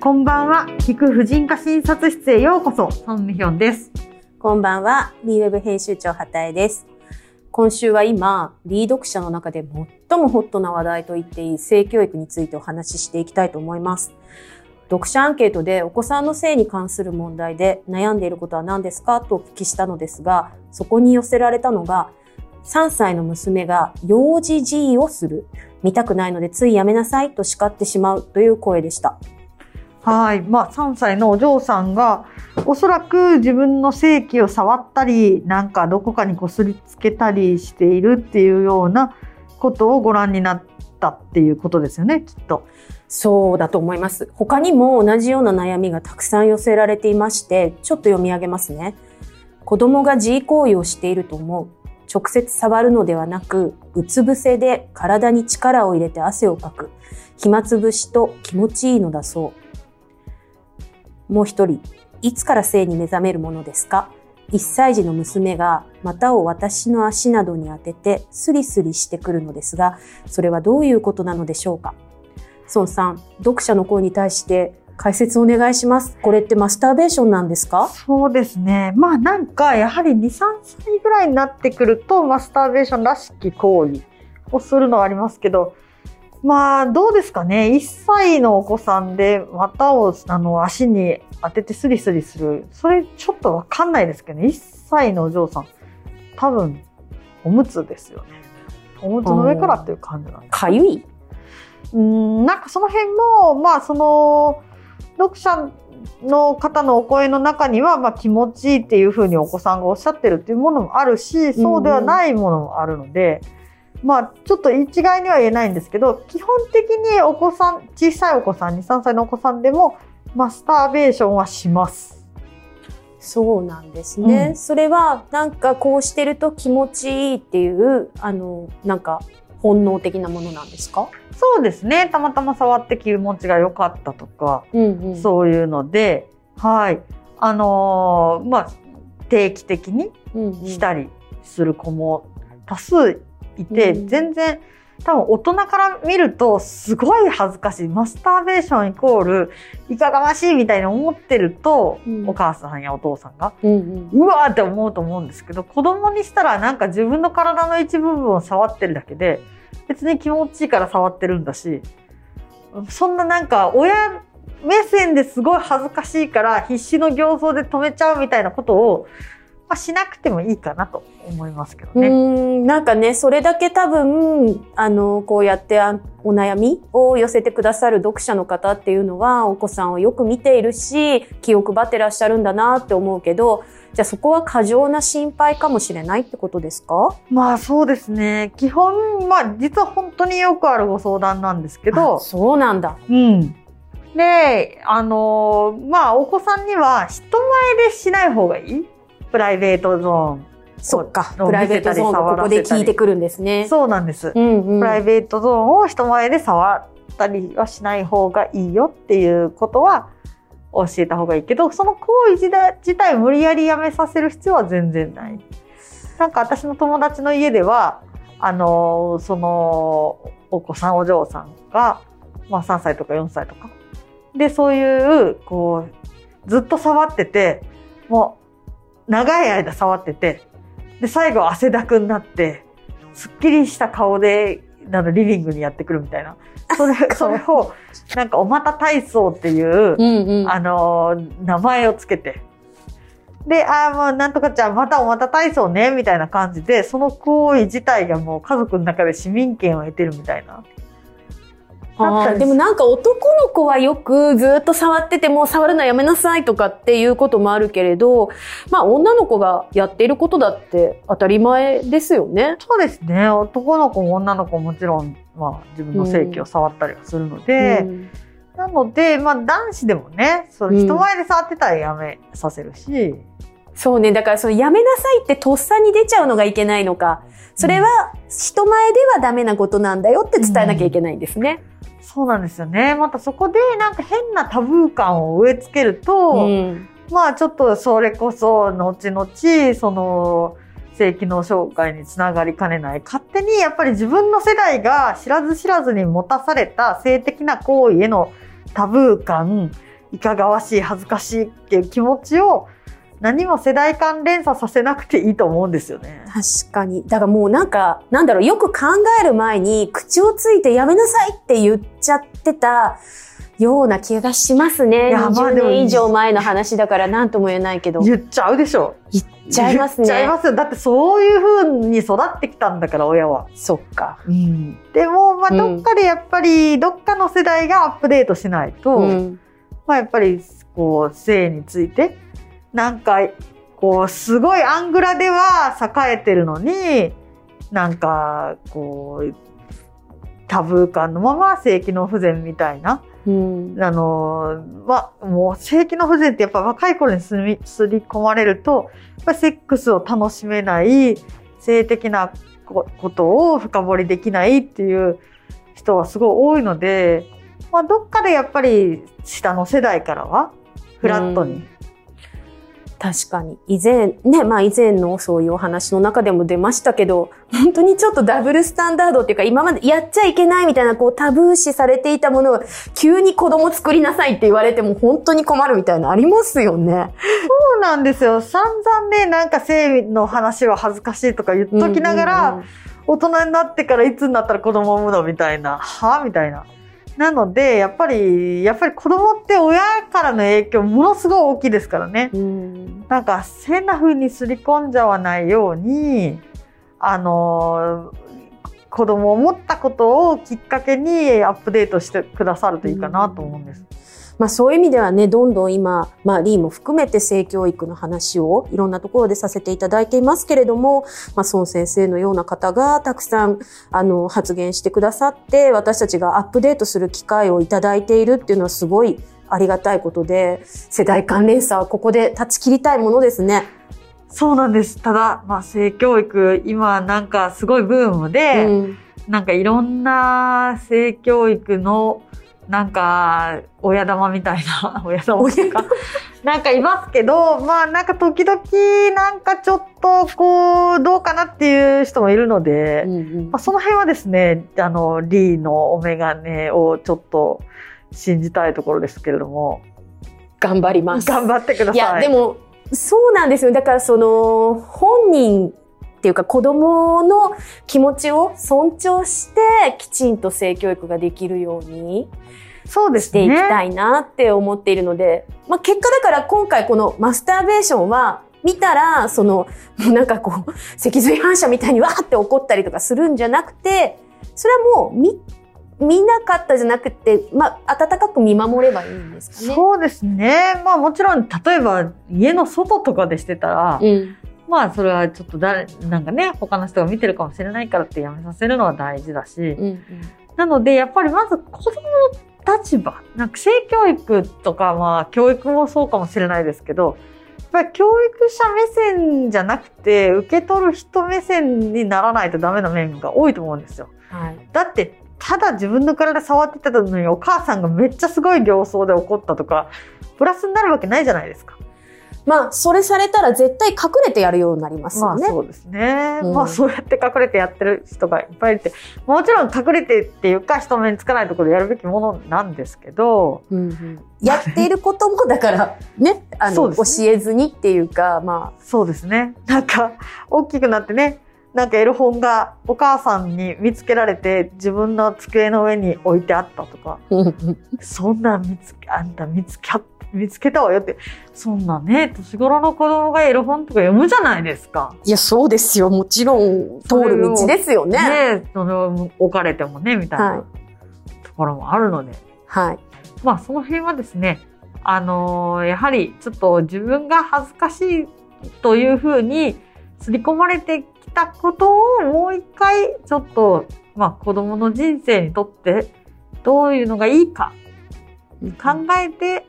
こんばんは。聞く婦人科診察室へようこそ。ソンミヒョンです。こんばんは。リーウェブ編集長畑江です。今週は今、リー読者の中で最もホットな話題と言っていい性教育についてお話ししていきたいと思います。読者アンケートでお子さんの性に関する問題で悩んでいることは何ですかとお聞きしたのですが、そこに寄せられたのが、3歳の娘が幼児 G をする。見たくないのでついやめなさいと叱ってしまうという声でした。はい。まあ、3歳のお嬢さんが、おそらく自分の性器を触ったり、なんかどこかにこすりつけたりしているっていうようなことをご覧になったっていうことですよね、きっと。そうだと思います。他にも同じような悩みがたくさん寄せられていまして、ちょっと読み上げますね。子供が G 行為をしていると思う。直接触るのではなく、うつ伏せで体に力を入れて汗をかく。暇つぶしと気持ちいいのだそう。もう一人、いつから性に目覚めるものですか？一歳児の娘が股を私の足などに当ててスリスリしてくるのですが、それはどういうことなのでしょうか？孫さん、読者の声に対して解説お願いします。これってマスターベーションなんですか？そうですね。まあなんか、やはり2、3歳ぐらいになってくると、マスターベーションらしき行為をするのはありますけど、まあどうですかね。1歳のお子さんで股をあの足に当ててスリスリする。それちょっとわかんないですけどね。1歳のお嬢さん、多分、おむつですよね。おむつの上からっていう感じなんですかゆい？うん、なんかその辺も、まあその、読者の方のお声の中には、まあ気持ちいいっていうふうにお子さんがおっしゃってるっていうものもあるし、そうではないものもあるので、まあちょっと一概には言えないんですけど、基本的にお子さん、小さいお子さん、2、3歳のお子さんでも、マスターベーションはします。そうなんですね。うんそれはなんかこうしてると気持ちいいっていう、あの、なんか本能的なものなんですか？そうですね。たまたま触って気持ちが良かったとか、うんうん。そういうので、はい。あのーまあ、定期的にしたりする子も多数いて、うん。全然多分大人から見るとすごい恥ずかしい。マスターベーションイコールいかがましいみたいに思ってると、うん。お母さんやお父さんが、うんうん。うわーって思うと思うんですけど、子供にしたらなんか自分の体の一部分を触ってるだけで、別に気持ちいいから触ってるんだし、そんななんか親目線ですごい恥ずかしいから必死の形相で止めちゃうみたいなことを、まあ、しなくてもいいかなと思いますけどうね。んなんかね、それだけ多分、あの、こうやってあお悩みを寄せてくださる読者の方っていうのは、お子さんをよく見ているし、気を配ってらっしゃるんだなって思うけど、じゃあそこは過剰な心配かもしれないってことですか？まあそうですね。基本、まあ実は本当によくあるご相談なんですけどあ、そうなんだ。うん。で、あのーまあお子さんには人前でしない方がいいプライベートゾーン。そっか。をプライベートゾーンがここで聞いてくるんですね。そうなんです。うんうん。プライベートゾーンを人前で触ったりはしない方がいいよっていうことは教えた方がいいけど、その行為自体無理やりやめさせる必要は全然ない。なんか私の友達の家では、あのーその、お子さん、お嬢さんが、まあ3歳とか4歳とか。で、そういう、こう、ずっと触ってて、もう、長い間触ってて、で、最後汗だくになって、すっきりした顔で、あの、リビングにやってくるみたいな。それ、それを、なんか、おまた体操っていう、うんうん。あのー名前をつけて。で、ああ、もうなんとかちゃん、またおまた体操ね、みたいな感じで、その行為自体がもう家族の中で市民権を得てるみたいな。でもなんか男の子はよくずっと触っててもう触るのやめなさいとかっていうこともあるけれど、まあ女の子がやっていることだって当たり前ですよね。そうですね。男の子も女の子ももちろん、まあ自分の性器を触ったりはするので、うんなので、まあ男子でもね、それ人前で触ってたらやめさせるし、そうね。だからそのやめなさいってとっさに出ちゃうのがいけないのか、それは人前ではダメなことなんだよって伝えなきゃいけないんですね。そうなんですよね。またそこでなんか変なタブー感を植え付けると、うんまあちょっとそれこそ後々その性機能障害につながりかねない勝手にやっぱり自分の世代が知らず知らずに持たされた性的な行為へのタブー感いかがわしい恥ずかしいっていう気持ちを何も世代間連鎖させなくていいと思うんですよね。確かに。だからもうなんか、なんだろう、よく考える前に口をついてやめなさいって言っちゃってたような気がしますね。いやまあで20も年以上前の話だから何とも言えないけど。言言っちゃうでしょ。っちゃいますね。言っちゃいますよ。だってそういう風に育ってきたんだから、親は。そっか。でも、まあ、うんどっかでやっぱり、どっかの世代がアップデートしないと、うん。まあ、やっぱり、こう、性について、なんか、こう、すごいアングラでは栄えてるのに、なんか、こう、タブー感のまま性機能不全みたいな。うん。あの、まあ、もう性機能不全ってやっぱ若い頃にすりすり込まれると、やっぱセックスを楽しめない、性的なこことを深掘りできないっていう人はすごい多いので、まあ、どっかでやっぱり下の世代からは、フラットに。うん確かに。以前、ね、まあ以前のそういうお話の中でも出ましたけど、本当にちょっとダブルスタンダードっていうか、今までやっちゃいけないみたいな、こうタブー視されていたものが、急に子供作りなさいって言われても本当に困るみたいなのありますよね。そうなんですよ。散々ね、なんか性の話は恥ずかしいとか言っときながら、大人になってからいつになったら子供を産むのみたいな、はみたいな。なので、やっぱり、やっぱり子供って親からの影響ものすごい大きいですからね。うんなんか変な風にすり込んじゃわないように、あの子供を持ったことをきっかけにアップデートしてくださるといいかなと思うんです。まあそういう意味ではね、どんどん今、まあリーも含めて性教育の話をいろんなところでさせていただいていますけれども、まあ孫先生のような方がたくさんあの発言してくださって、私たちがアップデートする機会をいただいているっていうのはすごいありがたいことで、世代間連鎖はここで断ち切りたいものですね。そうなんです。ただ、まあ、性教育、今なんかすごいブームで、うんなんかいろんな性教育の、なんか、親玉みたいな、親玉とか、なんかいますけど、まあなんか時々、なんかちょっと、こう、どうかなっていう人もいるので、うんうんまあ、その辺はですね、あの、リーのお眼鏡をちょっと信じたいところですけれども、頑張ります。頑張ってください。いや、でも、そうなんですよ。だからその、本人っていうか子供の気持ちを尊重して、きちんと性教育ができるようにそうですしていきね。たいなって思っているので、まあ結果だから今回このマスターベーションは、見たら、その、なんかこう、脊髄反射みたいにわーって怒ったりとかするんじゃなくて、それはもう見、見なかったじゃなくて、まあ、温かく見守ればいいんですかね。そうですね。まあもちろん、例えば家の外とかでしてたら、うん。まあそれはちょっと誰、なんかね、他の人が見てるかもしれないからってやめさせるのは大事だし、うんうん。なのでやっぱりまず子供の立場、なんか性教育とかまあ教育もそうかもしれないですけど、やっぱり教育者目線じゃなくて受け取る人目線にならないとダメな面が多いと思うんですよ。はい。だってただ自分の体触ってたのにお母さんがめっちゃすごい形相で怒ったとかプラスになるわけないじゃないですか。まあ、それされたら絶対隠れてやるようになりますまよね。あそうですね。うん。まあそうやって隠れてやってる人がいっぱいいて、もちろん隠れてっていうか人目につかないところでやるべきものなんですけど、うんうん。やっていることも、だから、ね、あの、そうです教えずにっていうか、まそうですね。なんか大きくなってね、なんかエロ本がお母さんに見つけられて自分の机の上に置いてあったとか、そんなん見つけ、あんた見つけ、見つけたわよって、そんなね、年頃の子供がエロ本とか読むじゃないですか。いや、そうですよ。もちろん、通る道ですよね。ねその置かれてもね、みたいはなところもあるので。はい。まあその辺はですね、あのーやはりちょっと自分が恥ずかしいというふうに刷り込まれてきたことをもう一回ちょっと、まあ子供の人生にとってどういうのがいいか考えて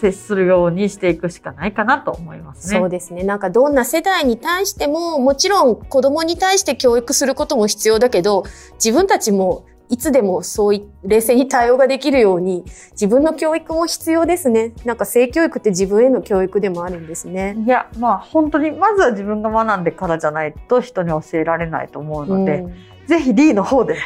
接するようにしていくしかないかなと思いますね。そうですね。なんかどんな世代に対しても、もちろん子供に対して教育することも必要だけど、自分たちもいつでもそうい冷静に対応ができるように、自分の教育も必要ですね。なんか性教育って自分への教育でもあるんですね。いや、まあ本当に、まずは自分が学んでからじゃないと人に教えられないと思うので、うんぜひ D の方で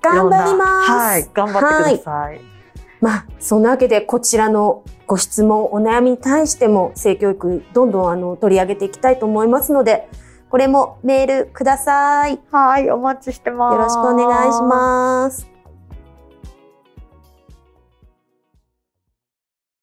頑張ります。はい、頑張ってください。まあ、そんなわけでこちらのご質問、お悩みに対しても性教育どんどんあの取り上げていきたいと思いますので、これもメールください。よはい、お待ちしてます。ろしくお願いします。